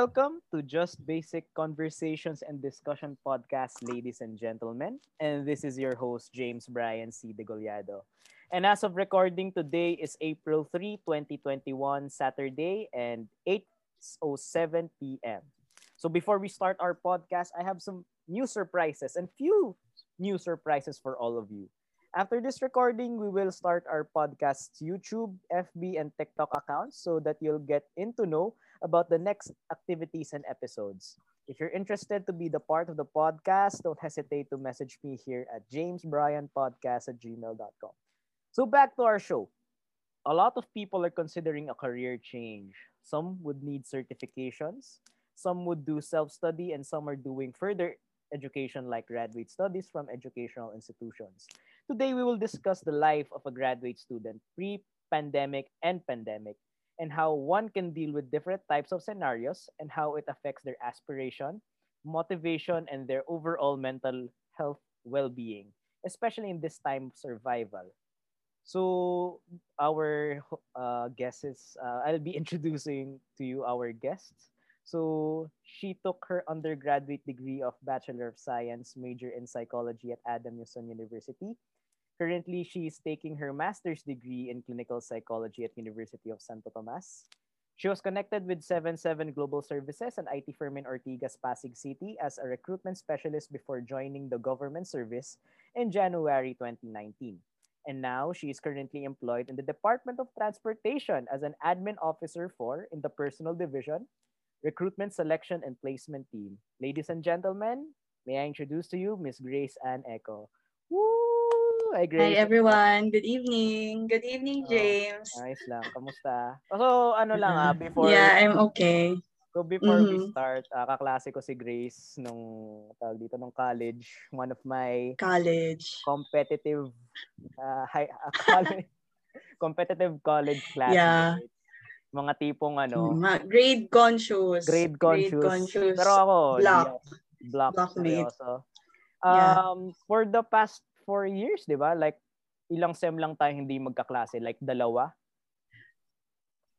Welcome to Just Basic Conversations and Discussion Podcast, ladies and gentlemen. And this is your host, James Brian C. De Gollado. And as of recording, today is April 3, 2021, Saturday, and 8.07 p.m. So before we start our podcast, I have some new surprises and few new surprises for all of you. After this recording, we will start our podcast's YouTube, FB, and TikTok accounts so that you'll get in to know about the next activities and episodes. If you're interested to be the part of the podcast, don't hesitate to message me here at jamesbryanpodcast at gmail.com. So back to our show. A lot of people are considering a career change. Some would need certifications, some would do self-study, and some are doing further education like graduate studies from educational institutions. Today, we will discuss the life of a graduate student pre-pandemic and pandemic and how one can deal with different types of scenarios and how it affects their aspiration, motivation, and their overall mental health well-being, especially in this time of survival. So our uh, guests, uh, I'll be introducing to you our guests. So she took her undergraduate degree of Bachelor of Science major in psychology at Adam Newson University. Currently, she is taking her master's degree in clinical psychology at University of Santo Tomas. She was connected with 77 Global Services, an IT firm in Ortigas, Pasig City, as a recruitment specialist before joining the government service in January 2019. And now she is currently employed in the Department of Transportation as an admin officer for in the personal division recruitment selection and placement team. Ladies and gentlemen, may I introduce to you Miss Grace Ann Echo. Woo! Hi, Grace. Hi everyone. Good evening. Good evening, Oh, James. Nice lang. Kamusta? So, ano lang ah, before Yeah, I'm okay. so before we Mhm. start, uh, kaklase ko si Grace nung tawag dito nung college, one of my College. competitive uh, high uh, college competitive college classmates. Yeah. Mga tipong ano, Ma- grade conscious. grade conscious. Grade conscious. Pero ako, block. Block. Blockmate. seryoso. Yeah. Um, for the past four years, di ba? Like, ilang sem lang tayo hindi magkaklase. Like, dalawa.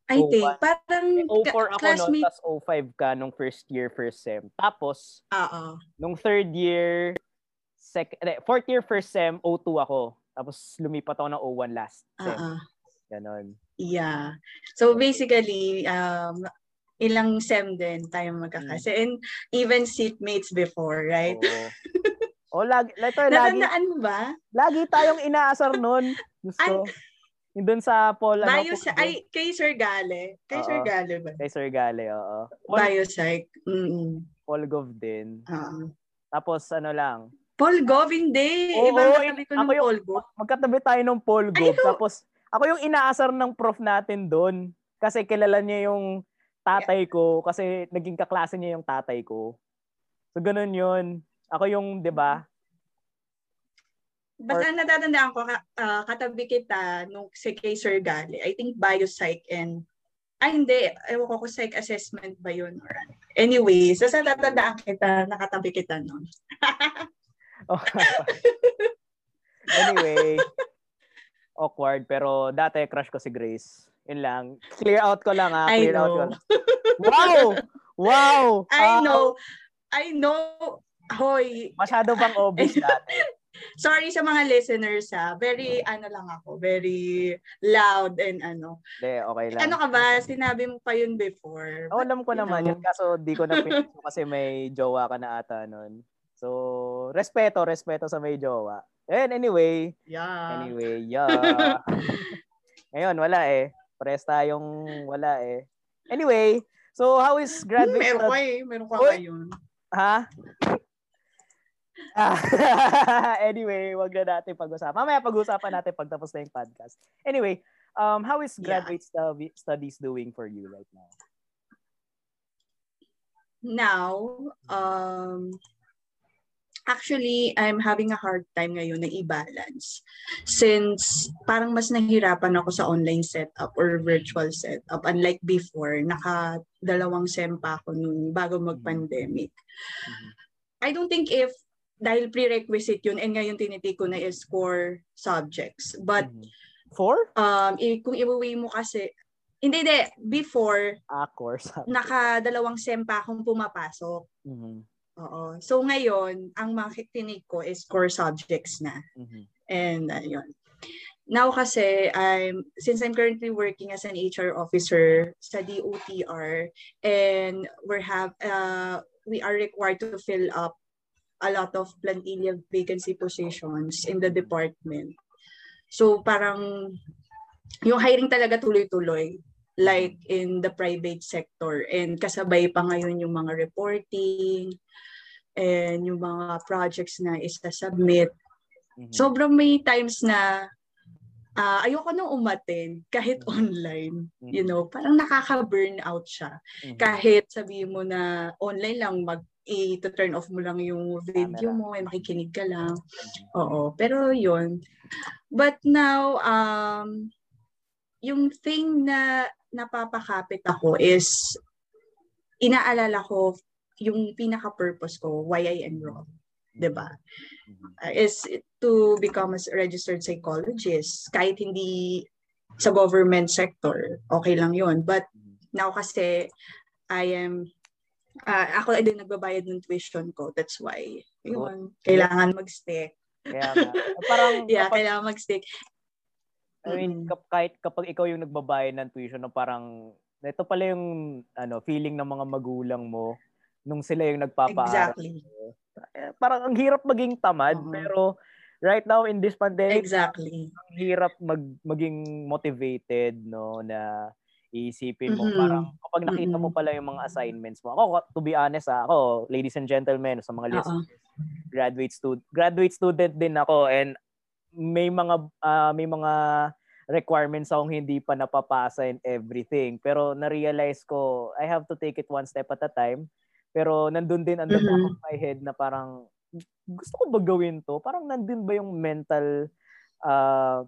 I O1. think, parang O4 ka- ako classmate. tas O5 ka nung first year, first sem. Tapos, Oo. nung third year, sec eh, fourth year, first sem, O2 ako. Tapos, lumipat ako ng O1 last sem. Oo. Ganon. Yeah. So basically, um, ilang sem din tayo magkakasi. And even seatmates before, right? Oo. Oh, lagi, ito, lagi, Natandaan mo ba? lagi tayong inaasar nun. Gusto. Yung dun sa Paul, ano, Bio, Paul- ay, kay Sir Gale. Kay Sir Oo. Gale ba? Kay Sir Gale, oo. Paul, Biopsych. Mm-mm. Paul Gov din. Oo. Tapos ano lang, Paul Gov, hindi. Oo, Ibang katabi ko ako ng yung- Paul Gov. magkatabi tayo ng Paul Gov. ikaw- Tapos ako yung inaasar ng prof natin doon. Kasi kilala niya yung tatay ko. Kasi naging kaklase niya yung tatay ko. So ganun yun. Ako yung, di ba? Basta ang natatandaan ko, ah, katabi kita nung si kay Sir Gale. I think biopsych and ay hindi, ewan ko kung psych assessment ba yun or ano. Anyway, so sa natatandaan kita, nakatabi kita nun. Oh. anyway, awkward. Pero dati crush ko si Grace. Yun lang. Clear out ko lang ha. I Clear out ko know. lang. Wow! Wow! I Ah, know. I know. Hoy, Masyado bang obvious dati? sorry sa mga listeners ha. Very, ano lang ako, very loud and ano. Hindi, okay lang. Ano ka ba? Sinabi mo pa yun before. Oh, alam ko naman know. yun. Kaso di ko na pinito kasi may jowa ka na ata nun. So, respeto, respeto sa may jowa. And anyway, Yeah. anyway, yeah. Ngayon, wala eh. Pares tayong wala eh. Anyway, so how is graduate Meron ka stud- eh. Meron Uy! ngayon. Ha? Anyway, wag na natin pag-usapan. Mamaya pag-usapan natin pagtapos na yung podcast. Anyway, um, how is Yeah. graduate stu- studies doing for you right now? Now, um, actually, I'm having a hard time ngayon na i-balance. Since parang mas nahirapan ako sa online setup or virtual setup. Unlike before, naka dalawang sem pa ako nung bago mag-pandemic. Mhm. I don't think if dahil prerequisite yun and ngayon tinitake ko na is core subjects. But Mhm. Four? um, i- kung iuwi mo kasi, Hindi, hindi. Before, Ah, course. nakadalawang sem pa akong pumapasok. Mhm. Oo. So ngayon, ang makikinig ko is core subjects na. Mhm. And uh, yun. Now kasi, I'm, since I'm currently working as an HR officer sa DOTR, and we have, uh, we are required to fill up a lot of plantilla vacancy positions in the department. So parang, yung hiring talaga tuloy-tuloy like in the private sector and kasabay pa ngayon yung mga reporting and yung mga projects na isa-submit Mhm. sobrang may times na ah, ayoko nang umaten kahit Mhm. online. You Mhm. know, parang nakaka-burn out siya. Mhm. Kahit sabihin mo na online lang, mag i-turn off mo lang yung video mo, ay makikinig ka lang. Mhm. Oo, pero yun. But now, um, yung thing na napapakapit ako is, inaalala ko yung pinaka-purpose ko, why I enroll. 'di ba? Uh, is to become a registered psychologist. Kahit hindi sa government sector, okay lang yun. But Mhm. now kasi, I am, uh, ako din nagbabayad ng tuition ko. That's why, yun, kailangan mag-stick. Kaya nga. Parang Yeah, kapag- kailangan mag-stick. I mean, Mm. kap- kahit kapag ikaw yung nagbabayad ng tuition, no, parang ito pala yung ano, feeling ng mga magulang mo nung sila yung nagpapaaral. Exactly. Eh, Parang ang hirap maging tamad, Oo. pero right now in this pandemic, Exactly. ang hirap mag maging motivated no na iisipin mo Mhm. parang kapag nakita mo Mhm. pala yung mga assignments mo. Ako to be honest ah, ako ladies and gentlemen sa mga listeners, graduate student graduate student din ako and may mga ah, may mga requirements akong hindi pa napapasa and everything. Pero na-realize ko I have to take it one step at a time. Pero nandun din on the back Mhm. of my head na parang gusto ko ba gawin to? Parang nandun ba yung mental ah,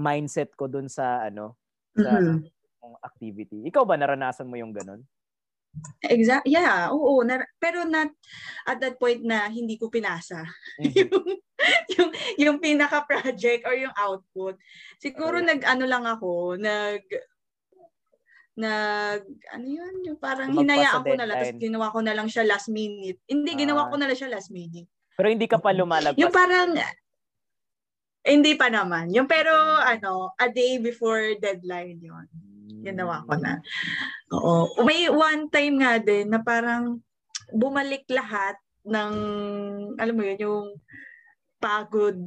mindset ko dun sa ano sa Mhm. Activity. Ikaw ba naranasan mo yung ganun? Exact. Yeah, oo. Na, pero not at that point na hindi ko pinasa. yung, yung, yung pinaka-project or yung output. Siguro Oo. nag-ano lang ako, nag, nag, ano yun, yung parang Lumagpas hinayaan ko na lang, tapos ginawa ko na lang siya last minute. Hindi, ginawa Ah. ko na lang siya last minute. Pero hindi ka pa lumalagpas. Yung parang, hindi pa naman. Yung pero, ano, a day before deadline yun. Ginawa ko na. Oo. May one time nga din na parang bumalik lahat ng, alam mo yun, yung pagod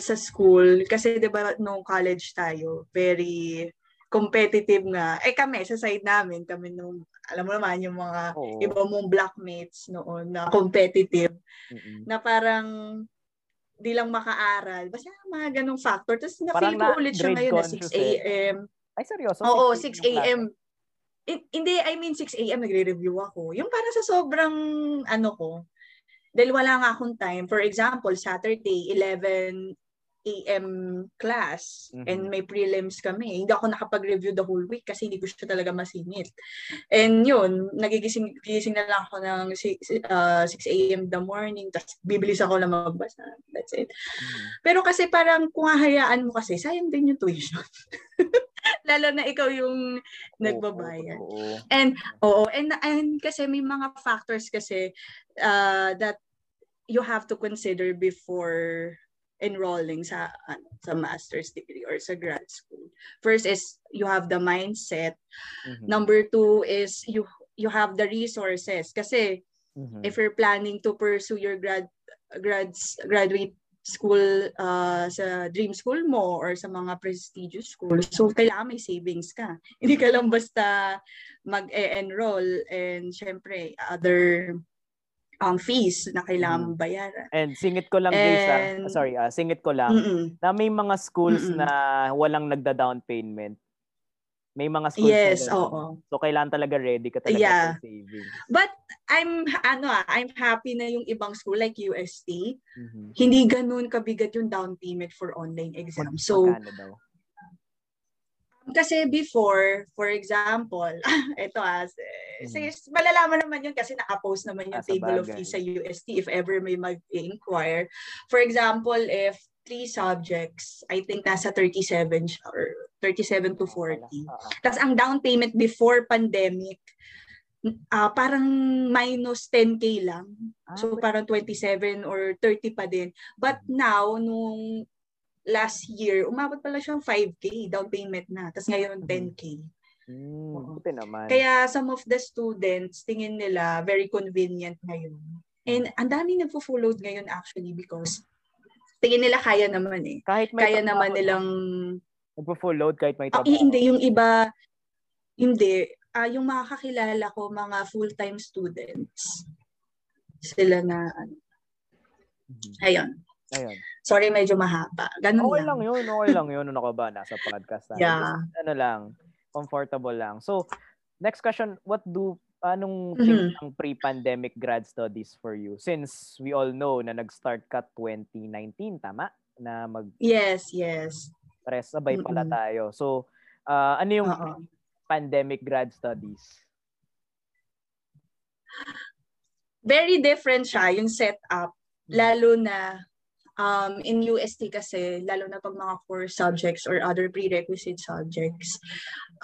sa school. Kasi 'di ba nung college tayo, very competitive nga. Eh kami, sa side namin, kami nung, alam mo naman, yung mga Oo. iba mong blockmates noon na competitive, Mm-mm. na parang di lang makaaral. Basta mga ganong factor. Tapos na-feel ko na- ulit siya ngayon na conscious 6 a.m. Ay, seryoso? Oo, 6 6 yung klase? a.m. Hindi, I mean 6 a.m. nagre-review ako. Yung para sa sobrang ano ko, dahil wala nga akong time. For example, Saturday, 11 a.m. class Mhm. and may prelims kami. Hindi ako nakapag-review the whole week kasi hindi ko siya talaga masingit. And yun, nagigising gising na lang ako ng 6, uh, 6 a.m. the morning tapos bibilis ako lang magbasa. That's it. Mhm. Pero kasi parang kung hahayaan mo kasi, sayang din yung tuition. Lalo na ikaw yung nagbabayad. Oo. And oo, and and kasi may mga factors kasi uh, that you have to consider before enrolling sa ano, sa master's degree or sa grad school. First is you have the mindset. Mhm. Number two is you you have the resources kasi Mhm. if you're planning to pursue your grad grads graduate school uh, sa dream school mo or sa mga prestigious school. So, kailangan may savings ka. Hindi ka lang basta mag-enroll and syempre other um, fees na kailangan mong bayaran. And singit ko lang, Grace, ah. And- Ah, sorry, ah, singit ko lang, Mm-mm. na may mga schools Mm-mm. na walang nagda-down payment. May mga schools Yes, na oo. So, kailangan talaga ready ka talaga Yeah. for savings. But I'm ano ah, I'm happy na yung ibang school like UST, Mhm. hindi ganun kabigat yung down payment for online exam. So, magkano daw? Kasi before, for example, ito as Mhm. malalaman naman yun kasi nakapost naman yung Ah, table of fees sa UST if ever may mag-inquire. For example, if three subjects, I think nasa 37 siya or 37 to Wala. 40. Oo. Tapos ang down payment before pandemic, ah parang minus 10k lang. Ah, So parang 27 or 30 pa din. But now, nung last year, umabot pala siyang 5k down payment na. Tapos ngayon Mhm. 10k. mm, buti naman. Kaya some of the students, tingin nila very convenient ngayon. And ang dami nagfo-full load ngayon actually because tingin nila kaya naman eh. kahit may Kaya naman nilang Nagpo-full load kahit may Ah, trabaho. hindi, yung iba, hindi. Ah, yung mga kakilala ko, mga full-time students. Sila na, ano, Mhm. ayun. Ayun. Sorry, medyo mahaba. Ganun Okay lang. lang yun, okay lang yun. Ano ka ba? Nasa podcast tayo. Yeah. Just, ano lang, comfortable lang. So, next question, what do, anong Mhm. think ng pre-pandemic grad studies for you? Since we all know na nag-start ka 2019, tama? Na mag Yes, yes. pares sabay pala Mm-mm. tayo. So, ah, ano yung Oo. pandemic grad studies? Very different siya, yung setup. Lalo na um, in UST kasi, lalo na pag mga core subjects or other prerequisite subjects,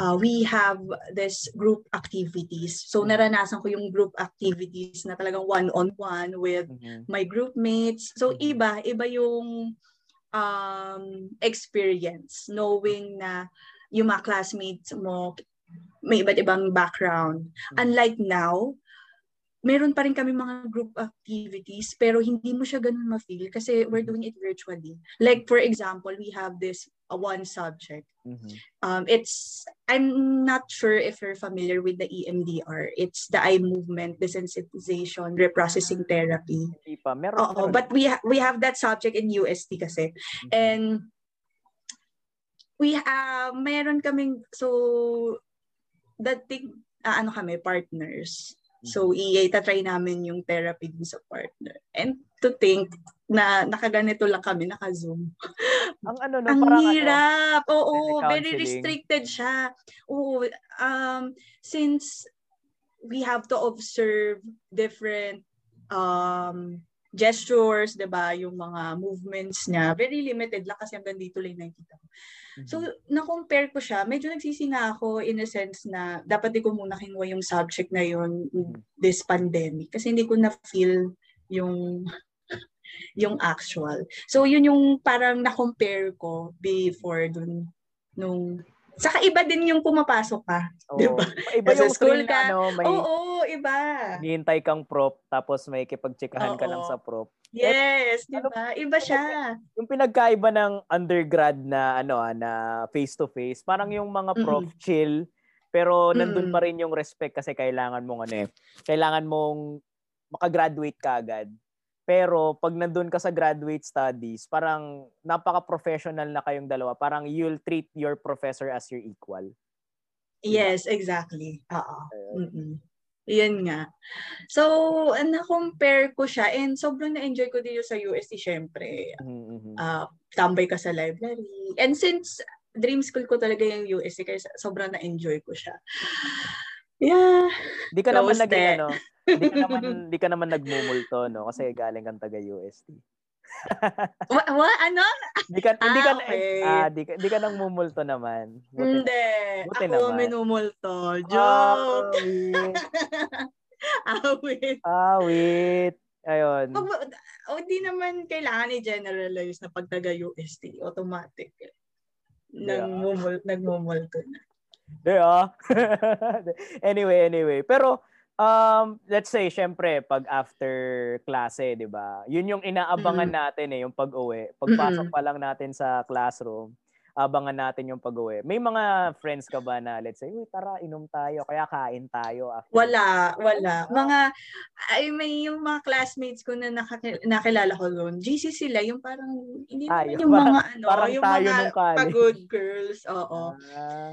uh, we have this group activities. So, naranasan ko yung group activities na talagang one-on-one with Mhm. my group mates. So, Mhm. iba, iba yung um, experience knowing na yung mga classmates mo may iba't ibang background. Mhm. Unlike now, meron pa rin kami mga group activities pero hindi mo siya ganun ma-feel kasi we're doing it virtually. Like for example, we have this uh, one subject. Mhm. Um, it's, I'm not sure if you're familiar with the EMDR. It's the eye movement desensitization reprocessing therapy. Hindi pa. Meron, Oo, but we ha- we have that subject in UST kasi. Mhm. And we uh, meron kaming so that thing ah, ano kami partners. So i-try namin yung therapy din sa partner. And to think na nakaganito lang kami, naka-zoom. ang ano, no, Ang parang ano, hirap. Oo, very restricted siya. Oo, um, since we have to observe different um, gestures, 'di ba Yung mga movements niya. Very limited lang kasi hanggang dito lang nakikita ko. Mhm. So, na-compare ko siya. Medyo nagsisinga ako in a sense na dapat di ko muna kinuha yung subject na yun Mhm. this pandemic. Kasi hindi ko na-feel yung yung actual. So, yun yung parang na-compare ko before dun nung Saka iba din yung pumapasok ka. Oo. diba? Iba Nasa yung school ka. ano, may Oo, iba. hinihintay kang prop tapos may kipagtsikahan ka lang sa prop. Yes, di Ano- ba? Iba siya. Yung pinagkaiba ng undergrad na ano ah, na face to face, parang yung mga prof chill pero nandun pa rin yung respect kasi kailangan mong ano eh, kailangan mong makagraduate ka agad. Pero pag nandun ka sa graduate studies, parang napaka-professional na kayong dalawa. Parang you'll treat your professor as your equal. Yes, exactly. Oo. Mm-mm. Yan nga. So, na-compare ko siya and sobrang na-enjoy ko dito sa UST syempre. Mhm, mhm. Ah, tambay ka sa library. And since dream school ko talaga yung UST kaya sobrang na-enjoy ko siya. Yeah. Di ka naman Close naging te. ano, di ka naman di ka naman nagmumulto no kasi galing kang taga UST. Wa, wa ano? Di ka hindi ka Ah, okay. ah, di ka di ka nang mumulto naman. Buti Hindi. buti Ako naman. minumulto. Joke. Ah. Awit. Ah, wait. Ayun. Pag, o di naman kailangan i-generalize na pag taga UST, automatic. Yeah. Nagmumul, nagmumulto na. Yeah. anyway, anyway. Pero um let's say syempre pag after klase, 'di ba? Yun yung inaabangan Mm. natin eh, yung pag-uwi. Pagpasok pa lang natin sa classroom, abangan natin yung pag-uwi. May mga friends ka ba na let's say, "Uy, tara, inom tayo, kaya kain tayo after." Wala, wala. Mga, ay, may yung mga classmates ko na nakaki- nakilala ko doon. GC sila, yung parang, hindi Ah, yung yung parang- mga ano, parang yung tayo mga pagod girls. Oo. Ah,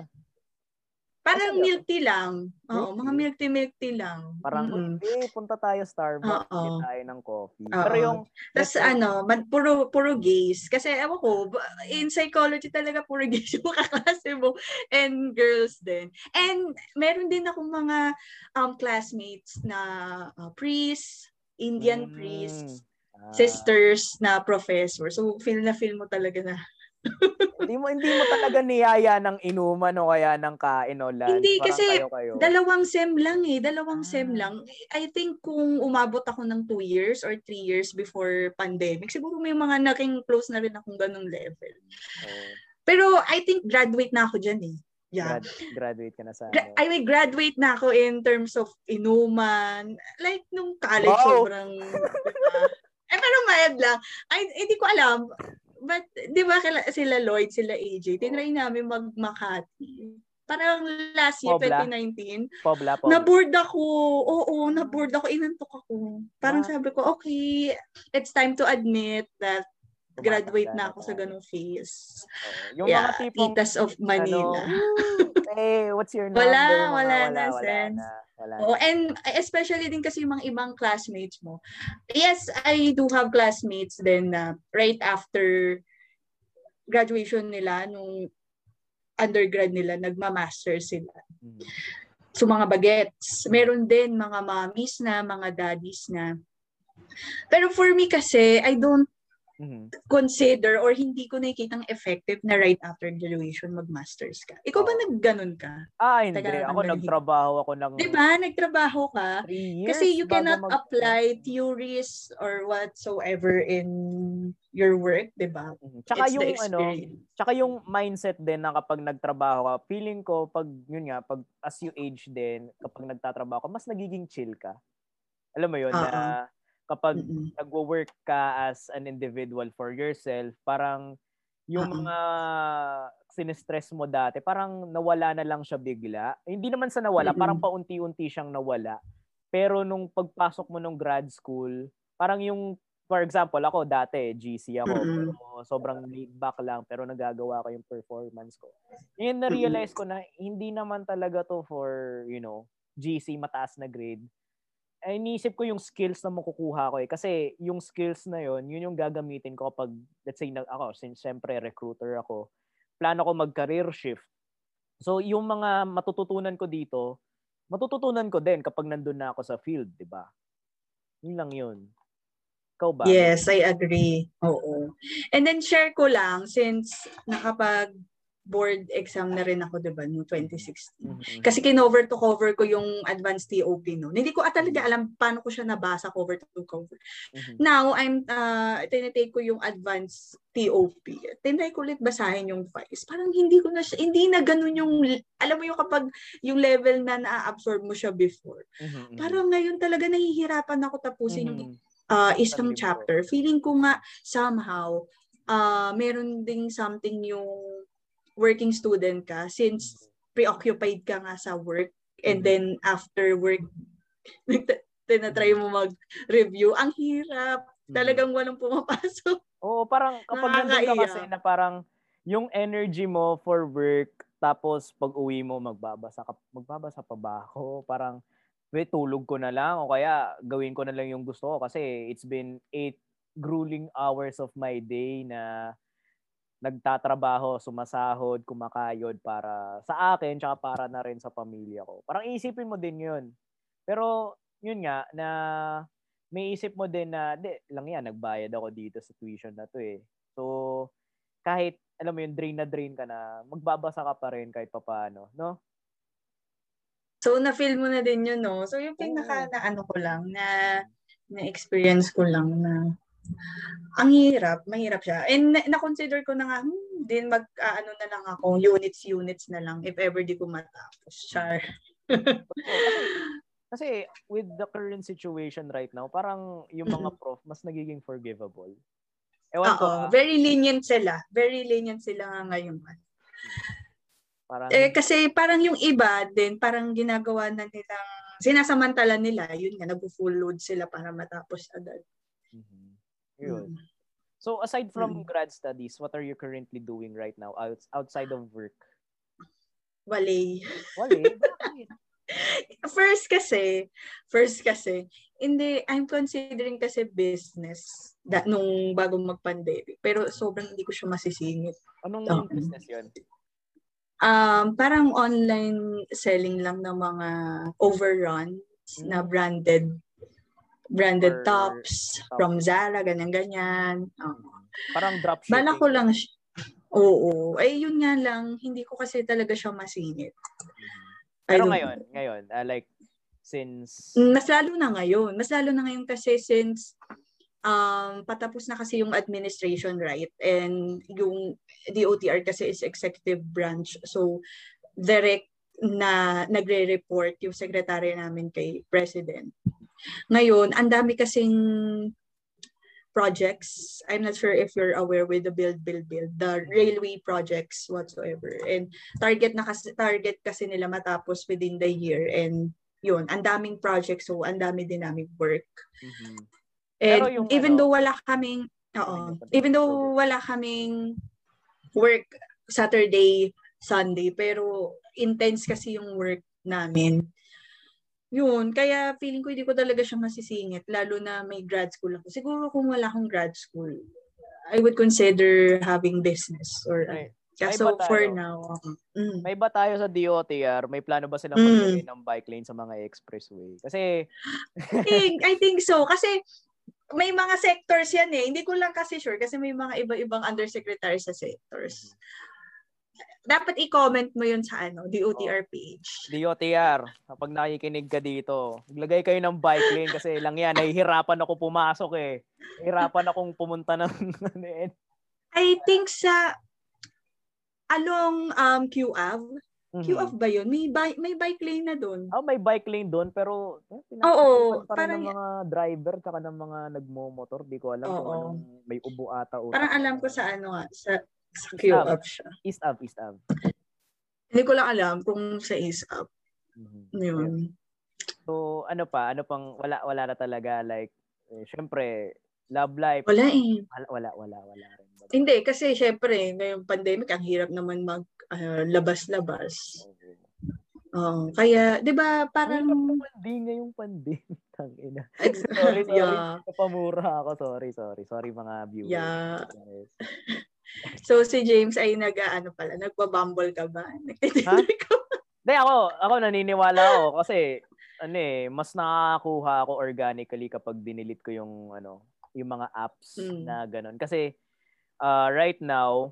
Parang milk tea lang. Oo, Milk mga milk tea, milk tea lang. parang, Mm-mm. "Uy, punta tayo Starbucks, bili tayo ng coffee." Oo. Pero yung Tapos ano, man, puro, puro gays. Kasi ewan ko, in psychology talaga puro gays yung kaklase mo. And girls din. And meron din akong mga um, classmates na uh, priests, Indian Mm, priests, ah, sisters na professor. So feel na feel mo talaga na hindi mo hindi mo talaga niyaya ng inuman o kaya ng kain o lunch. Hindi, Parang kasi kayo-kayo. Dalawang sem lang eh. Dalawang sem Ah. lang. I think kung umabot ako ng two years or three years before pandemic, siguro may mga naging close na rin akong ganung level. Oo. Pero I think graduate na ako dyan eh. Yeah. Grad- graduate ka na sa Gra- ano. I will graduate na ako in terms of inuman. Like, nung college, Wow. sobrang... eh, pero mayad lang. Ay, hindi ko alam. But, di ba, kila- sila Lloyd, sila AJ, tinry namin mag-Makati. Parang last year, Pobla? 2019, Pobla, pobla. na-board ako. Oo, na-board ako. Inantok ako. Parang Wow. sabi ko, okay, it's time to admit that graduate na ako sa ganung phase. Oo. Yung yeah, mga tipong, Titas of Manila. Ano, hey, what's your number? Wala, Mga wala na, wala sense. na. Wala na. and especially din kasi yung mga ibang classmates mo. Yes, I do have classmates then na right after graduation nila, nung undergrad nila, nagma-master sila. Mm. So mga bagets. Meron din mga mommies na, mga daddies na. Pero for me kasi, I don't Mhm. consider or hindi ko nakikitang effective na right after graduation mag-masters ka. Ikaw ba Oo. nagganon ka? Ah, hindi. Taga- Ako nagtrabaho ako ng Di ba? Nagtrabaho ka. three years Kasi you cannot mag- apply theories or whatsoever in your work, di ba? Mhm. Tsaka It's the yung ano, tsaka yung mindset din na kapag nagtrabaho ka, feeling ko pag yun nga, pag as you age din, kapag nagtatrabaho ka, mas nagiging chill ka. Alam mo yun Oo. na kapag Mm-mm. nagwo-work ka as an individual for yourself, parang yung Oo. mga sinistress mo dati, parang nawala na lang siya bigla. Hindi naman sa nawala, Mm-mm. parang paunti-unti siyang nawala. Pero nung pagpasok mo nung grad school, parang yung, for example, ako dati, GC ako, Mm-mm. pero sobrang laid back lang, pero nagagawa ko yung performance ko. Ngayon na-realize ko na hindi naman talaga to for, you know, GC, mataas na grade ay iniisip ko yung skills na makukuha ko eh. Kasi yung skills na yon yun yung gagamitin ko kapag, let's say, nag, ako, since syempre recruiter ako, plano ko mag-career shift. So, yung mga matututunan ko dito, matututunan ko din kapag nandun na ako sa field, di ba? Yun lang yun. Ikaw ba? Yes, I agree. Oo. And then share ko lang since nakapag board exam na rin ako, di ba, no 2016. Mhm. Kasi kinover to cover ko yung advanced TOP no. Hindi ko at talaga alam paano ko siya nabasa cover to cover. Mhm. Now, I'm uh, tinitake ko yung advanced TOP. Tinry ko ulit basahin yung files. Parang hindi ko na siya, hindi na ganun yung, alam mo yung kapag yung level na na-absorb mo siya before. Mhm, mhm. Parang ngayon talaga nahihirapan ako tapusin yung Mhm. uh, isang libro. chapter. Feeling ko nga somehow uh, meron ding something yung working student ka since preoccupied ka nga sa work and Mhm. then after work tinatry mo mag-review. Ang hirap. Mhm. Talagang walang pumapasok. Oo, parang kapag nandun ka kasi na parang yung energy mo for work, tapos pag uwi mo, magbabasa ka, magbabasa pa ba ako? Parang, wait, tulog ko na lang o kaya gawin ko na lang yung gusto ko kasi it's been eight grueling hours of my day na nagtatrabaho, sumasahod, kumakayod para sa akin, tsaka para na rin sa pamilya ko. Parang isipin mo din yun. Pero, yun nga, na may isip mo din na, di, lang yan, nagbayad ako dito sa tuition na to eh. So, kahit, alam mo yun, drain na drain ka na, magbabasa ka pa rin kahit papaano, no? So, na-feel mo na din yun, no? So, yung pinaka na ano ko lang, na na-experience ko lang na ang hirap, mahirap siya. And na- na-consider ko na nga, hmm, din mag, ah, ano na lang ako, units, units na lang, if ever di ko matapos. Char. Kasi, with the current situation right now, parang yung mga prof, mas nagiging forgivable. Ewan ko, Oo, ah, very lenient sila. Very lenient sila nga ngayon. parang, Eh, kasi parang yung iba din, parang ginagawa na nilang, sinasamantala nila, yun nga, nag-full load sila para matapos agad. Mhm. Yun. Mm. So, aside from Mm. grad studies, what are you currently doing right now outs- outside of work? Wali, bakit? First kasi, first kasi, hindi, I'm considering kasi business da, nung bago mag-pandemic. Pero sobrang hindi ko siya masisingit. Anong Oo. business yun? Um, parang online selling lang ng mga overruns na Mm. branded branded Or tops from Zara, ganyan-ganyan. Oo. Parang dropshipping. Bala ko lang, siya- Oo. Eh, yun nga lang, hindi ko kasi talaga siya masingit. I Pero ngayon, ngayon, uh, like, since, Mas lalo na ngayon. Mas lalo na ngayon kasi since um, patapos na kasi yung administration, right? And yung DOTR kasi is executive branch. So, direct na nagre-report yung secretary namin kay president. Ngayon, ang dami kasing projects. I'm not sure if you're aware with the build, build, build, the railway projects whatsoever. And target na kasi, target kasi nila matapos within the year. And yun, ang daming projects, so ang dami din namin work. Mhm. And Pero yung even ano- though wala kaming, oo, even though wala kaming work Saturday, Sunday, pero intense kasi yung work namin. Yun, kaya feeling ko hindi ko talaga siya masisingit, lalo na may grad school ako. Siguro kung wala akong grad school, I would consider having business or May- Kaya may so ba for now, mm. may ba tayo sa DOTR? May plano ba silang Mm. ng bike lane sa mga expressway? Kasi, I think, I think so. Kasi may mga sectors yan eh. Hindi ko lang kasi sure kasi may mga iba-ibang undersecretary sa sectors. Dapat i-comment mo yun sa ano, DOTR page. DOTR, kapag nakikinig ka dito, maglagay kayo ng bike lane kasi lang yan, nahihirapan ako pumasok eh. Nahihirapan akong pumunta ng ano eh. I think sa along um QAV, Mhm. QAV ba yun? May, bi- may bike lane na doon. Oh, may bike lane doon pero eh, Oo, rin parang- ng mga driver tsaka ng mga nagmo-motor. Di ko alam kung Oo. anong may ubo ata. utak Parang alam ko sa ano nga, sa, sa QAV siya. East Ave, East Ave. Hindi ko lang alam kung sa ISAP. Mhm. Yun. So, ano pa? Ano pang, wala, wala na talaga. Like, eh, syempre, love life. Wala eh. Wala, wala, wala, wala rin. Hindi, kasi syempre, ngayong pandemic, ang hirap naman mag ah, labas-labas. Oo. Oo. kaya, di ba, Parang pandi ngayong pandemic. Tangina. sorry, sorry. yeah. Napamura ako. Sorry, sorry. Sorry mga viewers. Yeah. Yes. So, si James ay nag, ano pala, nagpa-bumble ka ba? Nagtitinder ka ba? Hindi, ako, ako naniniwala ako kasi ano eh, mas nakakakuha ako organically kapag dinilit ko yung ano, yung mga apps Mm. na ganun. Kasi uh, right now,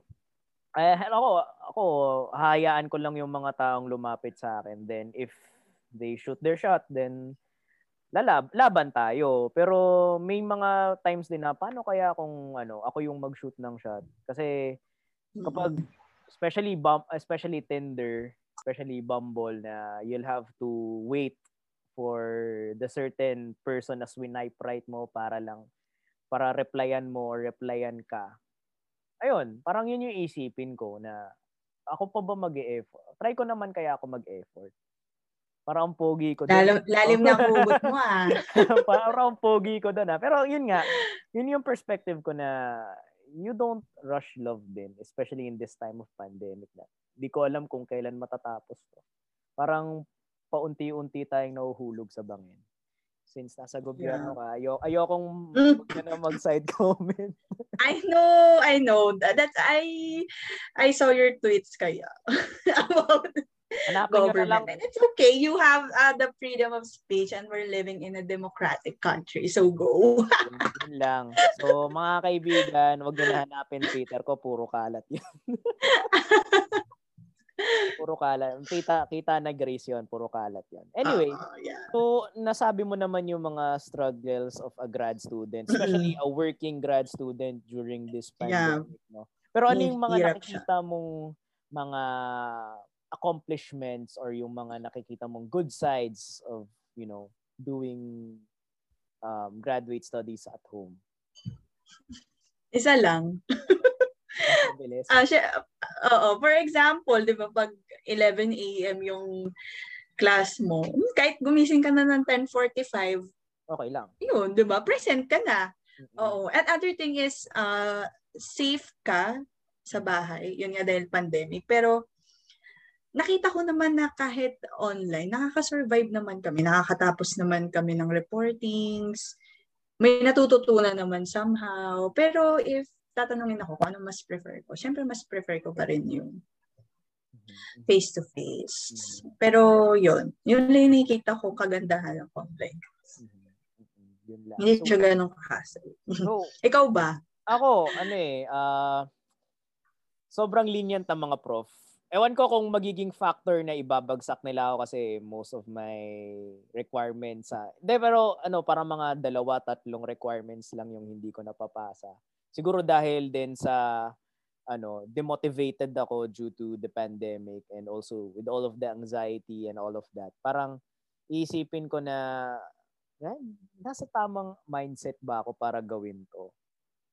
eh, ako, ako, hahayaan ko lang yung mga taong lumapit sa akin. Then if they shoot their shot, then lalab, laban tayo. Pero may mga times din na paano kaya kung ano, ako yung mag-shoot ng shot? Kasi kapag especially bum, especially Tinder, especially Bumble na you'll have to wait for the certain person na swipe right mo para lang para replyan mo or replyan ka. Ayun, parang yun yung isipin ko na ako pa ba mag-e-effort? Try ko naman kaya ako mag-effort. Parang ang pogi ko. dun. Lalim, lalim na hugot mo ah. parang ang pogi ko doon ah. Pero yun nga, yun yung perspective ko na you don't rush love din, especially in this time of pandemic na. Hindi ko alam kung kailan matatapos to. Parang paunti-unti tayong nahuhulog sa bangin. Since nasa gobyerno ka, ayo ayokong Mm. ka na mag-side comment. I know, I know. That, that's, I, I saw your tweets kaya about Hanapin na lang. government. And it's okay. You have uh, the freedom of speech and we're living in a democratic country. So go. Yun, lang. So, mga kaibigan, wag na hanapin Twitter ko, puro kalat yun. puro kalat. Kita, kita na Grace yun, puro kalat yun. Anyway, Uh, yeah. So, nasabi mo naman yung mga struggles of a grad student, especially a working grad student during this Yeah. pandemic, no? Pero ano yung mga nakikita mong mga accomplishments or yung mga nakikita mong good sides of, you know, doing um, graduate studies at home? Isa lang. Ah, siya, oo. For example, di ba, pag 11 a.m. yung class mo, kahit gumising ka na ng 10.45, Okay lang. yun, di ba, present ka na. Mm-mm. Oo. And other thing is, uh, safe ka sa bahay. Yun nga dahil pandemic. Pero, nakita ko naman na kahit online, nakaka-survive naman kami. Nakakatapos naman kami ng reportings. May natututunan naman somehow. Pero if tatanungin ako kung ano mas prefer ko, syempre mas prefer ko pa rin yung Mhm. face-to-face. Pero yun, yun lang yung nakikita ko kagandahan ng online. Mhm. Mhm. Yun lang. Hindi So, siya ganun ka-hassle. so, Ikaw ba? Ako, ano eh, ah, sobrang lenient ang mga prof. Ewan ko kung magiging factor na ibabagsak nila ako kasi most of my requirements sa... Hindi, pero ano, parang mga dalawa, tatlong requirements lang yung hindi ko napapasa. Siguro dahil din sa ano, demotivated ako due to the pandemic and also with all of the anxiety and all of that. Parang iisipin ko na eh, nasa tamang mindset ba ako para gawin to?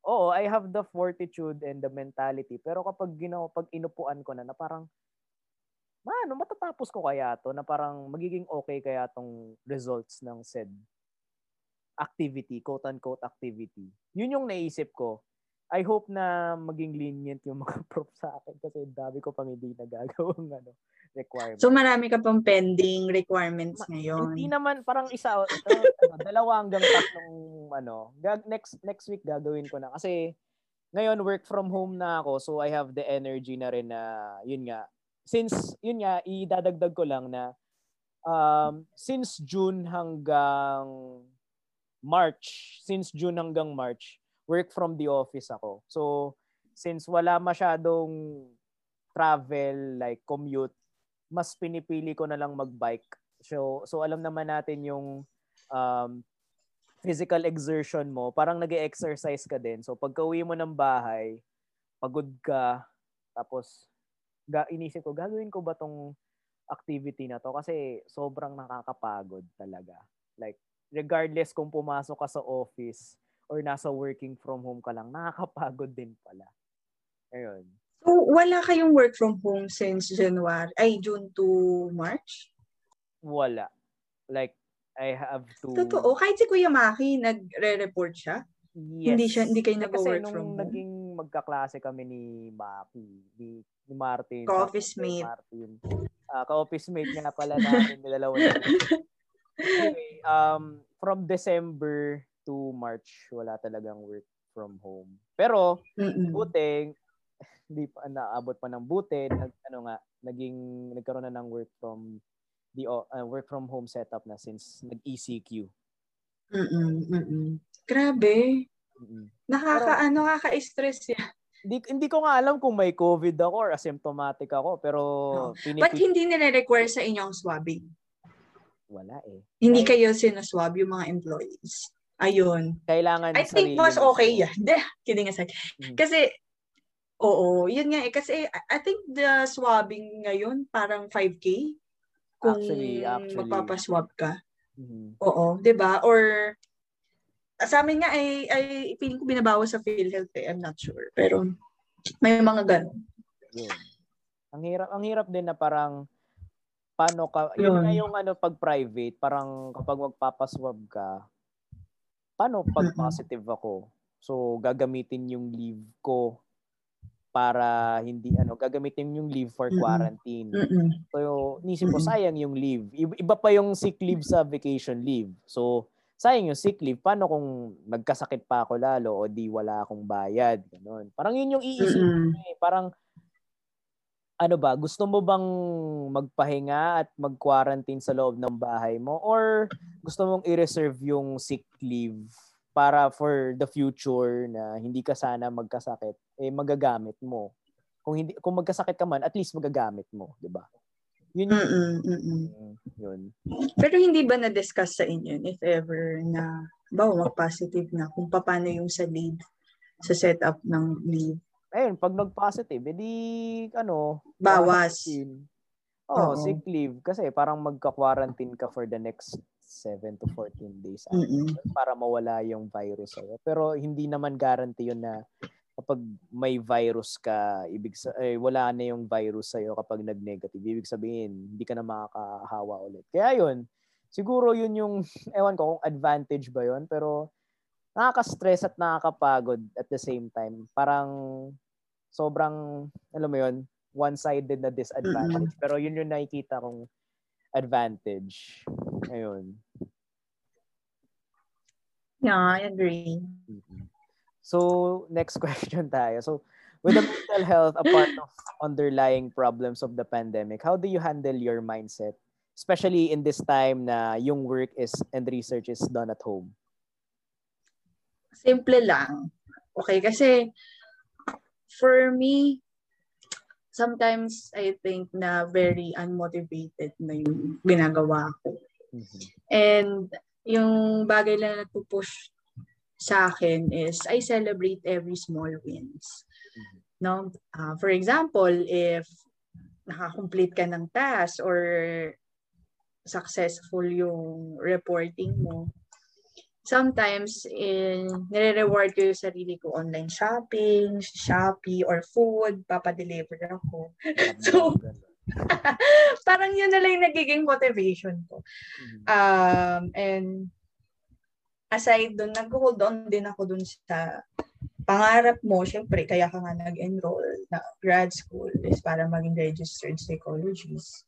Oo, I have the fortitude and the mentality. Pero kapag ginawa, pag inupuan ko na, na parang, ano, matatapos ko kaya to na parang magiging okay kaya tong results ng said activity, quote-unquote activity. Yun yung naisip ko. I hope na maging lenient yung mga prof sa akin kasi dami ko pang hindi nagagawang ano, requirements. So marami ka pang pending requirements Ma- ngayon. Hindi naman parang isa uh, ano, dalawa hanggang tatlong ano, next next week gagawin ko na kasi ngayon work from home na ako so I have the energy na rin na yun nga since yun nga idadagdag ko lang na um, since June hanggang March, since June hanggang March, work from the office ako. So, since wala masyadong travel, like commute, mas pinipili ko na lang mag-bike. So, so alam naman natin yung um, physical exertion mo, parang nag exercise ka din. So, pagka uwi mo ng bahay, pagod ka, tapos ga, inisip ko, gagawin ko ba tong activity na to? Kasi sobrang nakakapagod talaga. Like, regardless kung pumasok ka sa office, or nasa working from home ka lang, nakakapagod din pala. Ayun. So, wala kayong work from home since January, ay June to March? Wala. Like, I have to... Totoo. Kahit si Kuya Maki, nagre-report siya? Yes. Hindi siya hindi kayo nag-work Kasi from nung naging magkaklase kami ni Maki, ni, ni Martin. Ka-office mate. Martin. Uh, ka-office mate nga pala namin, dalawa na. anyway, um, from December to March, wala talagang work from home. Pero, Mm-mm. buti, hindi pa naabot pa ng buti, nag, ano nga, naging, nagkaroon na ng work from the uh, work from home setup na since nag-ECQ. Mm-mm, mm-mm. Grabe. Mm-mm. Nakaka, ano, nakaka-stress yan. Hindi, hindi ko nga alam kung may COVID ako or asymptomatic ako, pero... No. Pinipil- But hindi nire-require sa inyong swabbing? Wala eh. Hindi kayo sinaswab yung mga employees? Ayun. Kailangan I think mas okay yan. De, kidding aside. Mm-hmm. Kasi, oo, yun nga eh. Kasi I think the swabbing ngayon parang 5K kung actually, actually. magpapaswab ka. Mm-hmm. Oo, 'di ba? Or sa amin nga ay ay feeling ko binabawas sa PhilHealth eh. I'm not sure. Pero may mga ganun. Yun. Ang hirap ang hirap din na parang paano ka yun, yun na yung ano pag private, parang kapag magpapaswab ka, paano pag positive ako? So, gagamitin yung leave ko para hindi ano gagamitin yung leave for quarantine. So nisip ko sayang yung leave. Iba pa yung sick leave sa vacation leave. So sayang yung sick leave. Paano kung nagkasakit pa ako lalo o di wala akong bayad? Ganun. Parang yun yung iisip mm-hmm. eh. Parang ano ba, gusto mo bang magpahinga at mag-quarantine sa loob ng bahay mo or gusto mong i-reserve yung sick leave para for the future na hindi ka sana magkasakit, eh magagamit mo. Kung hindi kung magkasakit ka man, at least magagamit mo, 'di ba? Yun mm-mm, mm-mm. Mm, yun. Pero hindi ba na-discuss sa inyo if ever na ba mag-positive na kung paano yung sa leave, sa setup ng leave? ayun, pag nag-positive, edi ano, bawas. Oh, Oo. sick leave kasi parang magka-quarantine ka for the next 7 to 14 days mm-hmm. para mawala yung virus sa'yo. Pero hindi naman guarantee yun na kapag may virus ka, ibig sa eh, wala na yung virus sa'yo kapag nag-negative. Ibig sabihin, hindi ka na makakahawa ulit. Kaya yun, siguro yun yung, ewan ko kung advantage ba yun, pero nakaka-stress at nakakapagod at the same time. Parang sobrang, alam mo yun, one-sided na disadvantage. Mm-hmm. Pero yun yung nakikita kong advantage. Ayun. Yeah, I agree. So, next question tayo. So, with the mental health a part of underlying problems of the pandemic, how do you handle your mindset? Especially in this time na yung work is and research is done at home. Simple lang. Okay, kasi for me, sometimes I think na very unmotivated na yung ginagawa ko. Mhm. And yung bagay na nagpo-push sa akin is I celebrate every small wins. Mhm. No? Ah, for example, if nakakomplete ka ng task or successful yung reporting mo, sometimes in nire-reward ko yung sarili ko online shopping, Shopee or food, papadeliver ako. So, parang yun na lang yung nagiging motivation ko. Mhm. Um, and aside doon, nag-hold on din ako dun sa pangarap mo, syempre, kaya ka nga nag-enroll na grad school is para maging registered psychologist.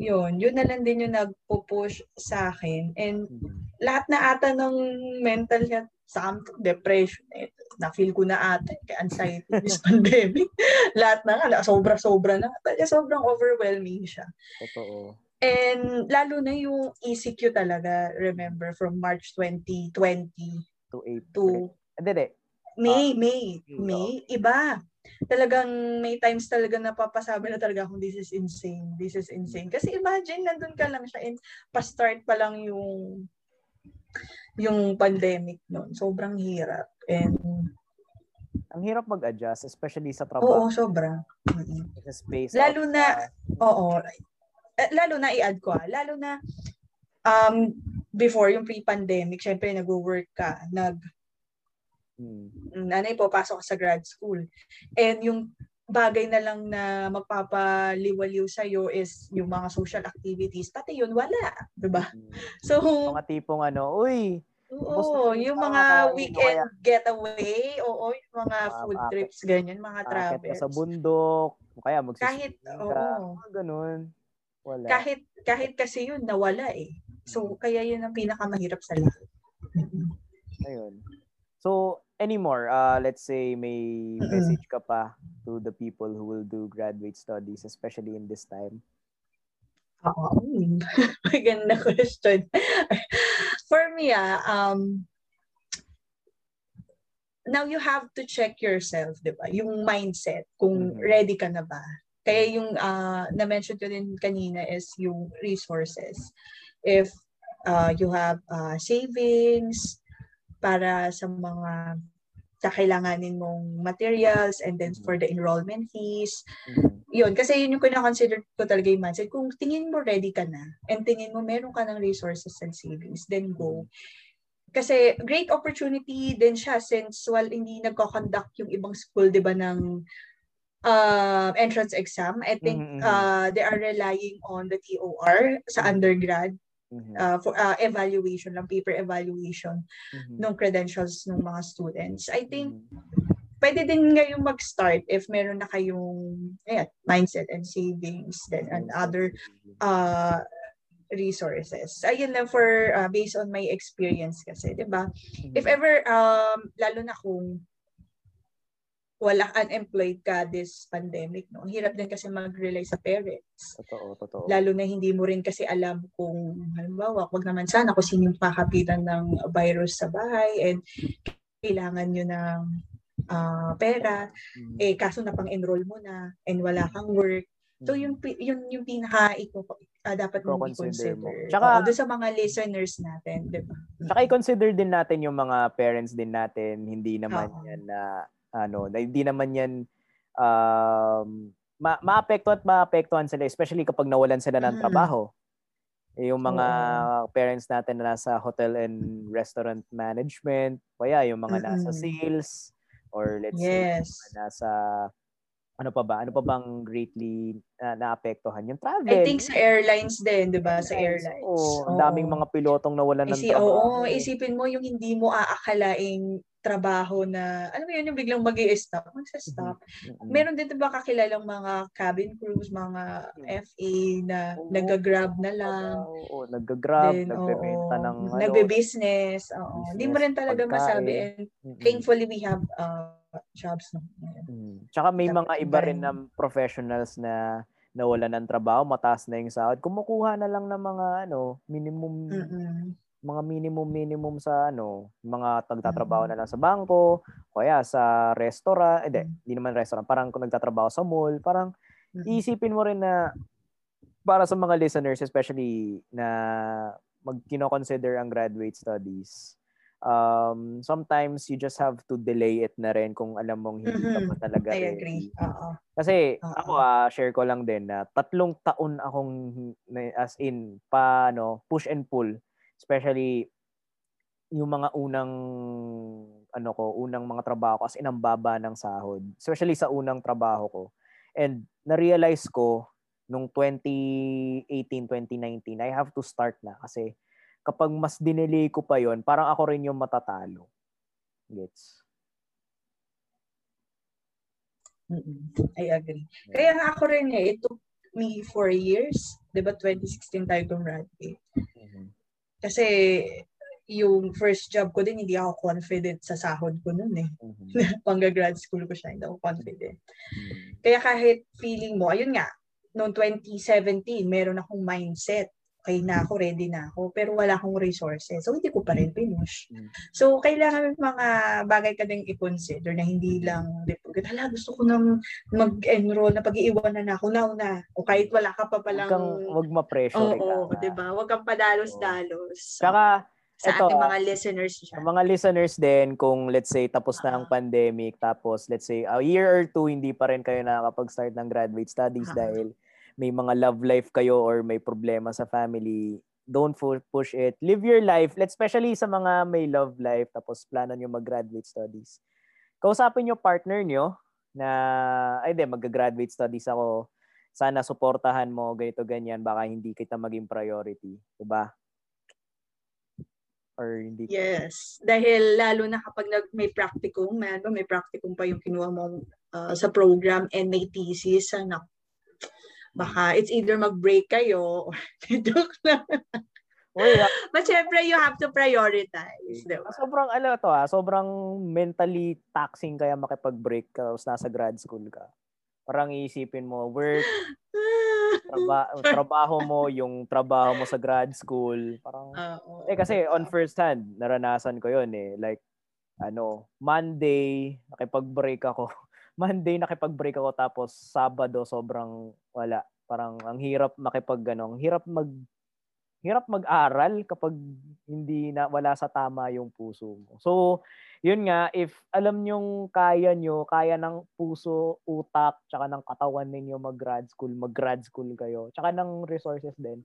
Yun, yun na lang din yung nagpo-push sa akin. And Mhm. lahat na ata ng mental health, something, depression, eh, na-feel ko na kaya anxiety, this pandemic. lahat na nga, sobra-sobra na. Talaga sobrang overwhelming siya. Totoo. And lalo na yung ECQ talaga, remember, from March 2020 To April. Hindi, hindi. May, May, May, May, iba. Talagang may times talaga napapasabi na talaga akong this is insane, this is insane. Kasi imagine, nandun ka lang siya and pa-start pa lang yung yung pandemic noon. Sobrang hirap. And Ang hirap mag-adjust, especially sa oo, trabaho. sobra. Mm-mm. Sa space. Lalo out na-. Oo. Eh, Lalo na i-add ko ah. Lalo na um, before yung pre-pandemic, syempre nag-work ka, nag Mm. nanay po, pasok sa grad school. And yung bagay na lang na magpapaliwaliw sa'yo is yung mga social activities. Pati yun, wala. Diba? Mm. So, Mga tipong ano, uy, oo, yung mga weekend getaway, oo, yung mga food akit- trips, ganyan, mga travels. sa bundok, kaya Kahit, magsiswimming ka, oo, mga ganun. Wala. kahit, kahit kasi yun, nawala eh. So, kaya yun ang pinakamahirap sa lahat. Ayun. So, anymore, uh, let's say may message ka pa to the people who will do graduate studies, especially in this time. Oo. Maganda question. For me, ah, um, now you have to check yourself, di ba? Yung mindset, kung Mhm. ready ka na ba. Kaya yung ah, na-mention ko din kanina is yung resources. If ah, you have ah, savings para sa mga kakailanganin mong materials and then for the enrollment fees, Mhm. yun, kasi yun yung kina-consider ko talaga yung mindset. Kung tingin mo ready ka na, and tingin mo meron ka ng resources and savings, then go. Kasi great opportunity din siya since while hindi nagko-conduct yung ibang school, di ba, ng uh, entrance exam, I think Mhm, mhm. uh, they are relying on the TOR sa Mhm. undergrad Mhm. uh, for uh, evaluation lang, paper evaluation Mhm. ng credentials ng mga students. I think Mhm. pwede din ngayong mag-start if meron na kayong ayan, mindset and savings then and other uh, resources. Ayun lang for uh, based on my experience kasi, 'di ba? Mhm. If ever um lalo na kung wala unemployed ka this pandemic, no? Ang hirap din kasi mag-rely sa parents. Totoo, totoo. Lalo na hindi mo rin kasi alam kung halimbawa, wag naman sana kung sino yung kakapitan ng virus sa bahay and kailangan nyo ng ah, pera Mhm. eh kaso na pang-enroll mo na and wala kang work. So Mhm. yung pi- yun yung pinaka iko ah, dapat mong Iko-consider mo. i-consider. Tsaka- Oo, doon sa mga listeners natin, 'di ba? Tsaka i-consider din natin yung mga parents din natin, hindi naman Oo. yan na ano, na hindi naman yan um ma maapekto at maapektuhan sila especially kapag nawalan sila ng Mm. trabaho. Eh, Yung mga parents natin na nasa hotel and restaurant management, kaya yung mga nasa Mm-mm. sales or let's say Yes. mga nasa ano pa ba? Ano pa bang greatly na naapektuhan? Yung travel. I think sa airlines din, 'di ba? Sa airlines. Oo, ang daming mga pilotong nawalan ng Isi, trabaho. oo, isipin mo yung hindi mo aakalaing trabaho na, alam mo yun, yung biglang mag stop magsa-stop. Mm-mm. Meron din ba kakilalang mga cabin crews, mga FA na Oo. nag-grab na lang. Oo, nag-grab, Then, nagbebenta oo, ng ano, nagbe-business. Oo. Hindi mo rin talaga pagkain. masabi. And thankfully, we have uh, jobs. No? Mm. Tsaka may mga iba rin na professionals na nawalan ng trabaho, mataas na yung sahod. Kumukuha na lang ng mga ano, minimum Mm-mm. Mga minimum minimum sa ano, mga nagtatrabaho Mm-mm. na lang sa bangko, kaya sa restaurant, hindi, Mm. hindi naman restaurant, parang kung nagtatrabaho sa mall, parang Mhm. iisipin mo rin na para sa mga listeners, especially na mag consider ang graduate studies, um, sometimes you just have to delay it na rin kung alam mong hindi ka pa talaga I agree. Oo. Kasi Oo. ako ah, share ko lang din na tatlong taon akong na- as in pa no, push and pull, especially yung mga unang ano ko, unang mga trabaho ko as in ang baba ng sahod, especially sa unang trabaho ko. And na-realize ko nung 2018, 2019, I have to start na kasi kapag mas dinelay ko pa yon parang ako rin yung matatalo. Gets? I agree. Kaya nga ako rin eh, it took me four years. Di ba 2016 tayo gumraduate. Mhm. Kasi yung first job ko din, hindi ako confident sa sahod ko nun eh. Mhm. Pangga-grad school ko siya, hindi ako confident. Mhm. Kaya kahit feeling mo, ayun nga, noong 2017, meron akong mindset. Okay na ako, ready na ako, pero wala akong resources. So, hindi ko pa rin pinush. Mm. So, kailangan may mga bagay ka din i-consider na hindi lang, hala, gusto ko nang mag-enroll na pag-iiwanan na ako, now na. O kahit wala ka pa Huwag palang... kang, wag ma-pressure Oo, oh, di ba? Huwag kang padalos-dalos. So, Tsaka, sa eto, ating mga listeners sa dyan. mga listeners din, kung let's say tapos na ang pandemic, tapos let's say a year or two, hindi pa rin kayo nakakapag-start ng graduate studies Ah. dahil may mga love life kayo or may problema sa family, don't push it. Live your life, especially sa mga may love life, tapos plano nyo mag-graduate studies. Kausapin nyo partner nyo na, ay di, mag-graduate studies ako. Sana suportahan mo, ganito, ganyan, baka hindi kita maging priority. Diba? Or hindi Yes. Dahil lalo na kapag nag, may practicum, may, may practicum pa yung kinuha mo uh, sa program and may thesis, ano, baka it's either mag-break kayo or joke lang. Uy, ah, But syempre, you have to prioritize. Di ba? sobrang ano to ah, sobrang mentally taxing kaya makipag-break ka tapos nasa grad school ka. Parang iisipin mo, work, traba- trabaho mo, yung trabaho mo sa grad school. Parang, Oo. eh kasi on first hand, naranasan ko yun eh. Like, ano, Monday, nakipag-break ako. Monday, nakipag-break ako tapos Sabado, sobrang wala. Parang ang hirap makipag, ano, ang hirap mag, hirap mag-aral kapag hindi na wala sa tama yung puso mo. So, yun nga, if alam nyong kaya nyo, kaya ng puso, utak, tsaka ng katawan ninyo mag-grad school, mag-grad school kayo, tsaka ng resources din.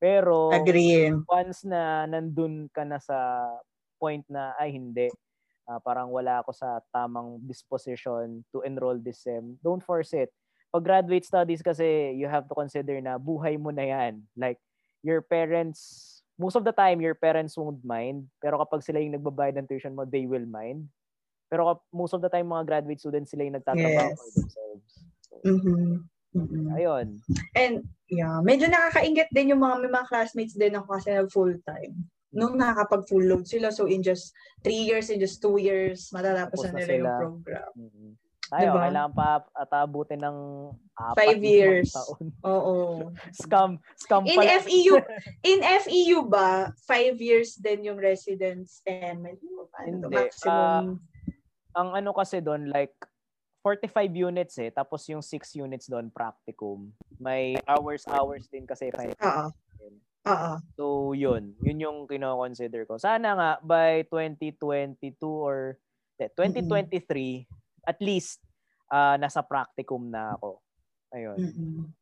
Pero, Agree. once na nandun ka na sa point na, ay hindi, ah, parang wala ako sa tamang disposition to enroll this SEM, don't force it. Pag graduate studies kasi, you have to consider na buhay mo na yan. Like, your parents, most of the time, your parents won't mind. Pero kapag sila yung nagbabayad ng tuition mo, they will mind. Pero most of the time, mga graduate students, sila yung nagtatrabaho Yes. for themselves. So, Mhm. Mhm. ayun. And yeah, medyo nakakaingit din yung mga may mga classmates din ako kasi nag full time. Nung nakakapag full load sila, so in just three years, in just two years, matatapos Tapos na nila yung sila. program. Mhm. Tayo, Diba? kailangan pa at abutin ng apat Five years. taon. Oo. Scam, scam In pala. FEU, in FEU ba, five years din yung residence and ano, Hindi. maximum. Ang ano kasi doon, like, 45 units eh, tapos yung 6 units doon, practicum. May hours, hours din kasi. final. Oo. Oo. So, yun. Yun yung kino-consider ko. Sana nga, by 2022 or eh, 2023, at least, ah, nasa practicum na ako. Ayun. Mm-mm.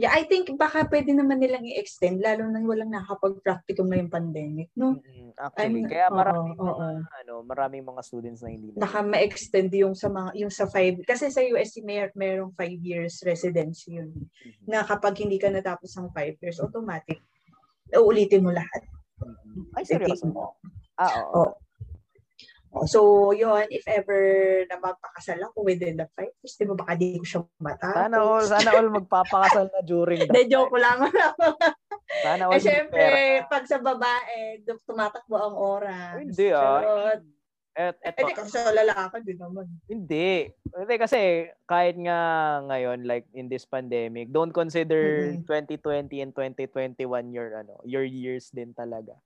Yeah, I think baka pwede naman nilang i-extend lalo na walang nakapag-practicum na yung pandemic, no? Mm, Actually, I'm- kaya oo, maraming oo. mga, ano, maraming mga students na hindi na. Baka ma-extend yung sa mga yung sa five kasi sa USC may merong five years residency yun. Mhm. Na kapag hindi ka natapos ng five years, automatic uulitin mo lahat. Ay, seryoso? mo. Ah, oo. Oo. Oh, So, yun, if ever na magpakasal ako within the five years, di ba baka di ko siya matapos. Sana all, sana all magpapakasal na during that. Hindi, joke lang. Sana all eh, syempre, pag sa babae, tumatakbo ang oras. Hindi ah. Charot. Et, Eh, eto, di kasi sa lalaki din naman. hindi. Hindi kasi kahit nga ngayon like in this pandemic, don't consider Mhm. 2020 and 2021 your ano, your years din talaga.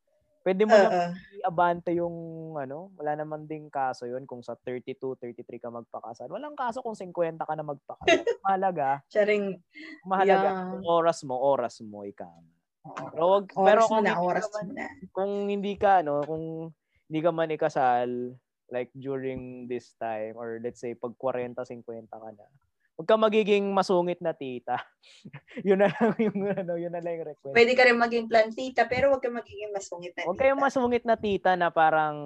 Pwede mo Oo. na i-abante yung ano, wala naman ding kaso yun kung sa 32, 33 ka magpakasal. Walang kaso kung 50 ka na magpakasal. Mahalaga, Siya rin, mahalaga Yeah. oras mo, oras mo ika. Pero wag, oras pero kung na, hindi oras ka man, na. kung hindi ka ano, kung hindi ka man ikasal like during this time or let's say pag 40, 50 ka na. Huwag ka magiging masungit na tita. yun na lang yung ano, yun na lang yung request. Pwede ka rin maging plantita, pero huwag ka magiging masungit na Huwag tita. kayong masungit na tita na parang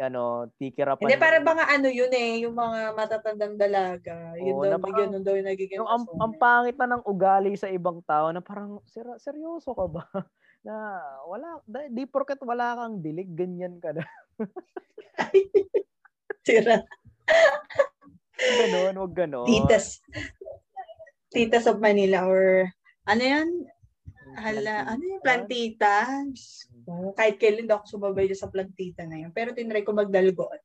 ano, tikirapan. Hindi, ng- parang mga ano yun eh, yung mga matatandang dalaga. Yun Oo, daw, na parang- ganun daw yung nagiging yung ang, ang pangit na ng ugali sa ibang tao na parang "Ser- seryoso ka ba? na wala di porket wala kang dilig ganyan ka na. Tira. Huwag ganon, wag ganon. Titas. Titas of Manila or ano yan? Hala, ano yung plantita? Oh, kahit kailan daw ako sumabay sa plantita na yun. Pero tinry ko magdalgon.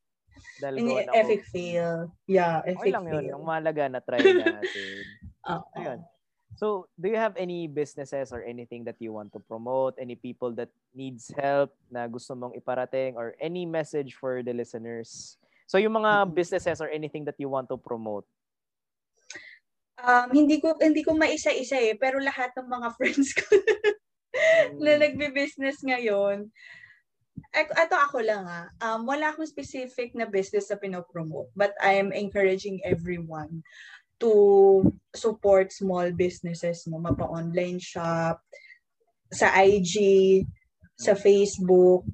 Dalgon ako. epic fail. Yeah, Okay epic lang yun. fail. Ang mahalaga na try natin. Oo. Ayun. So, do you have any businesses or anything that you want to promote? Any people that needs help na gusto mong iparating or any message for the listeners? So, yung mga Mm-hmm. businesses or anything that you want to promote. Um, hindi ko hindi ko maisa-isa eh, pero lahat ng mga friends ko na nagbe-business ngayon, Ito, ito ako lang ah. Um, wala akong specific na business na pinopromote, but I am encouraging everyone to support small businesses mo, mapa-online shop, sa IG, sa Facebook,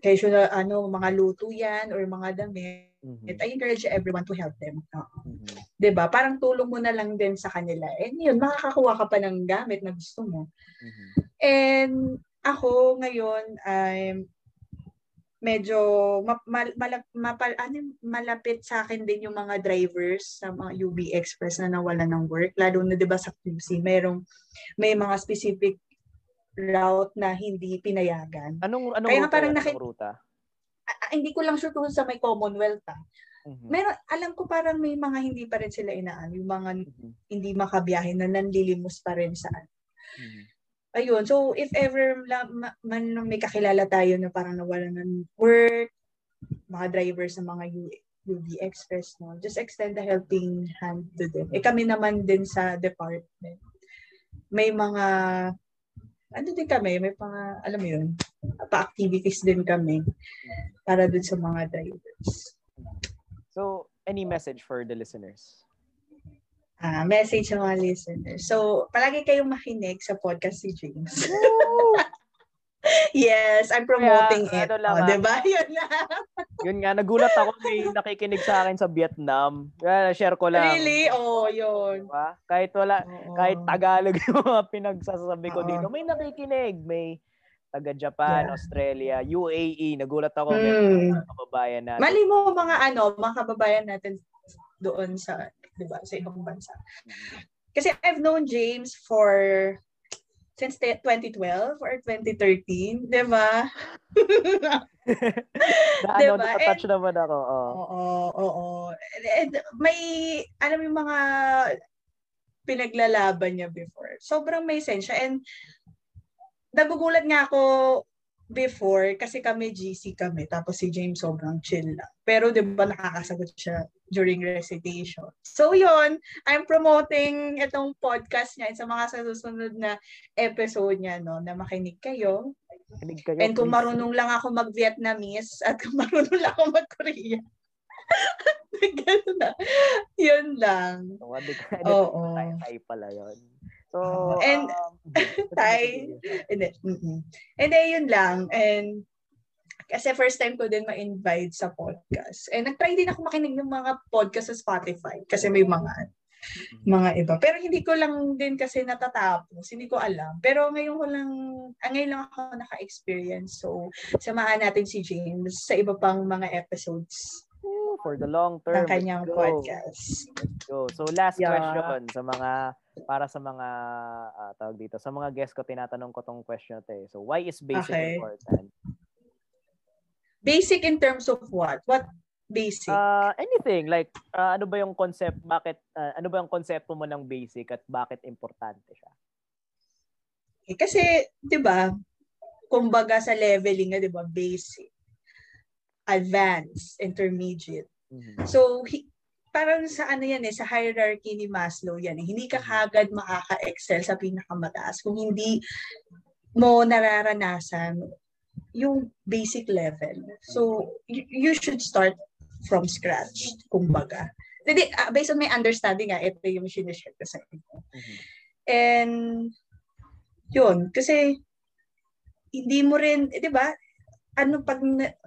kaya na ano, mga luto yan or mga damit. Mhm. I encourage everyone to help them. Mhm. 'Di ba? Parang tulong mo na lang din sa kanila. And yun, makakakuha ka pa ng gamit na gusto mo. Mhm. And ako ngayon I'm medyo ma- mal- malap- mapal- ano, malapit sa akin din yung mga drivers sa mga UB Express na nawalan ng work. Lalo na 'di ba sa QC, merong may mga specific route na hindi pinayagan. Anong anong Kaya nga ruta parang Anong ruta? Ah, hindi ko lang sure kung sa may Commonwealth ah. Mhm. Meron, alam ko parang may mga hindi pa rin sila inaan, yung mga Mhm. hindi makabiyahe na nanlilimos pa rin saan. Mhm. Ayun, so if ever man may kakilala tayo na parang nawalan ng work, mga drivers ng mga UV Express, no, just extend a helping hand to them. Eh kami naman din sa department. May mga, ano din kami, may mga, alam mo yun, pa-activities din kami para dun sa mga drivers. So, any message for the listeners? Ah, message sa mga listeners. So, palagi kayong makinig sa podcast si James. yes, I'm promoting Kaya, it. ano lang, oh, ah. diba? Yun lang. Yun nga, nagulat ako may nakikinig sa akin sa Vietnam. Kaya share ko lang. Really? Oh, yun. Diba? Kahit wala, Oo. kahit Tagalog yung mga pinagsasabi ko Oo. dito, may nakikinig. May taga Japan, Yeah. Australia, UAE. Nagulat ako may Hmm. mga kababayan natin. Mali mo mga ano, mga kababayan natin doon sa, di ba, sa ibang bansa. Kasi I've known James for since te- 2012 or 2013, di ba? na, ano, Diba? touch naman ako. Oh. Oo, oo. And may, alam yung mga pinaglalaban niya before. Sobrang may sense siya. And nagugulat nga ako before kasi kami GC kami tapos si James sobrang chill lang. Pero 'di ba nakakasagot siya during recitation. So yun, I'm promoting itong podcast niya sa mga sa susunod na episode niya no na makinig kayo. Kinig kayo, And kung please. marunong lang ako mag-Vietnamese at kung marunong lang ako mag-Korea. Ganun na. Yun lang. Ano? Oo. Tay, tay pala yun. So, Oo. And- um, Tay. And then, and then yun lang. And kasi first time ko din ma-invite sa podcast. And nag-try din ako makinig ng mga podcast sa Spotify kasi may mga mga iba. Pero hindi ko lang din kasi natatapos. Hindi ko alam. Pero ngayon ko lang, ah, ngayon lang ako naka-experience. So, samahan natin si James sa iba pang mga episodes for the long ng term. kanyang let's go. podcast. Let's go. So last Yeah. question sa mga para sa mga ah, tawag dito, sa mga guests ko tinatanong ko tong question na to eh. So why is basic Okay. important? Basic in terms of what? What basic? Uh, anything like ah, ano ba yung concept bakit ah, ano ba yung konsepto mo ng basic at bakit importante siya? Eh, Kasi, di ba, kumbaga sa leveling di ba, basic, advanced, intermediate. Mhm. So, parang sa ano yan eh, sa hierarchy ni Maslow yan eh. Hindi ka kagad makaka-excel sa pinakamataas kung hindi mo nararanasan yung basic level. So, you, you should start from scratch, kumbaga. Hindi, ah, based on my understanding, ah, ito yung sinishare ko sa inyo. Mhm. And, yun, kasi, hindi mo rin, eh, di ba, ano pag,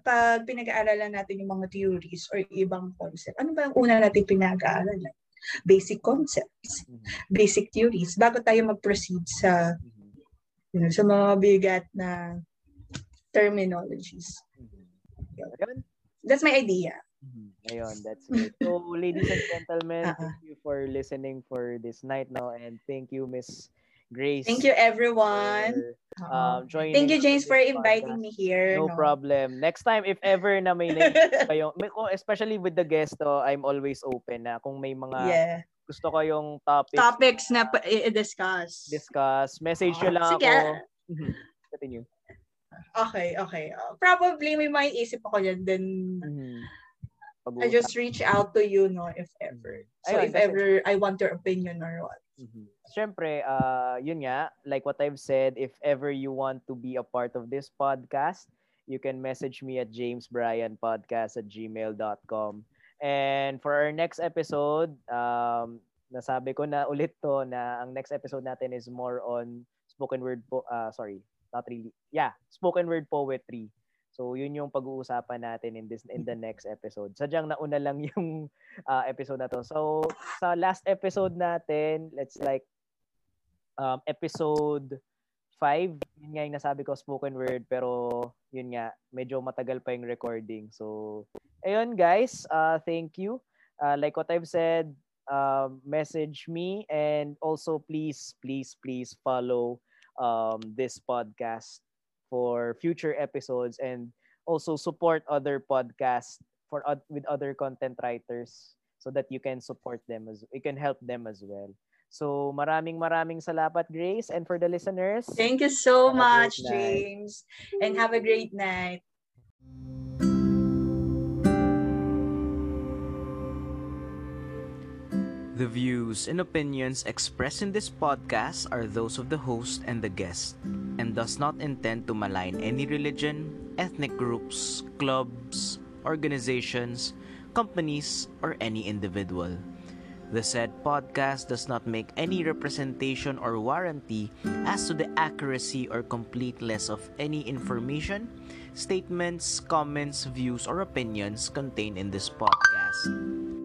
pag pinag-aaralan natin yung mga theories or ibang concept, ano ba yung una natin pinag-aaralan? Basic concepts, Mhm. basic theories, bago tayo mag-proceed sa, Mhm. you know, sa mga bigat na terminologies. Mhm. Ayun. That's my idea. Ayun, that's great. So, ladies and gentlemen, Uh-uh. thank you for listening for this night now and thank you, Miss Grace. Thank you, everyone. for, um, joining Thank you, James, for inviting podcast. me here. No problem. Next time, if ever na may kayo, especially with the guest, oh, I'm always open na kung may mga yeah. gusto kayong topics Topics na pa- i-discuss. discuss, message nyo lang Sige. ako. Mhm. Continue. Okay, okay. Uh, probably may maiisip ako dyan. Then, Mhm. I just reach out to you, no, if ever. So, Ayun, if ever I want your opinion or what. Mhm. Siyempre, uh, yun nga, like what I've said, if ever you want to be a part of this podcast, you can message me at jamesbryanpodcast at gmail.com. And for our next episode, um, nasabi ko na ulit to na ang next episode natin is more on spoken word po, uh, sorry, not really, yeah, spoken word poetry. So yun yung pag-uusapan natin in this in the next episode. Sadyang nauna lang yung uh, episode na to. So sa last episode natin, let's like um, episode 5, yun nga yung nasabi ko spoken word pero yun nga medyo matagal pa yung recording. So ayun guys, uh, thank you. Uh, like what I've said, um, message me and also please please please follow um, this podcast for future episodes and also support other podcasts for oth- with other content writers so that you can support them as you can help them as well. So maraming maraming salamat Grace and for the listeners. Thank you so much, great night. James. And have a great night. The views and opinions expressed in this podcast are those of the host and the guest, and does not intend to malign any religion, ethnic groups, clubs, organizations, companies, or any individual. The said podcast does not make any representation or warranty as to the accuracy or completeness of any information, statements, comments, views, or opinions contained in this podcast.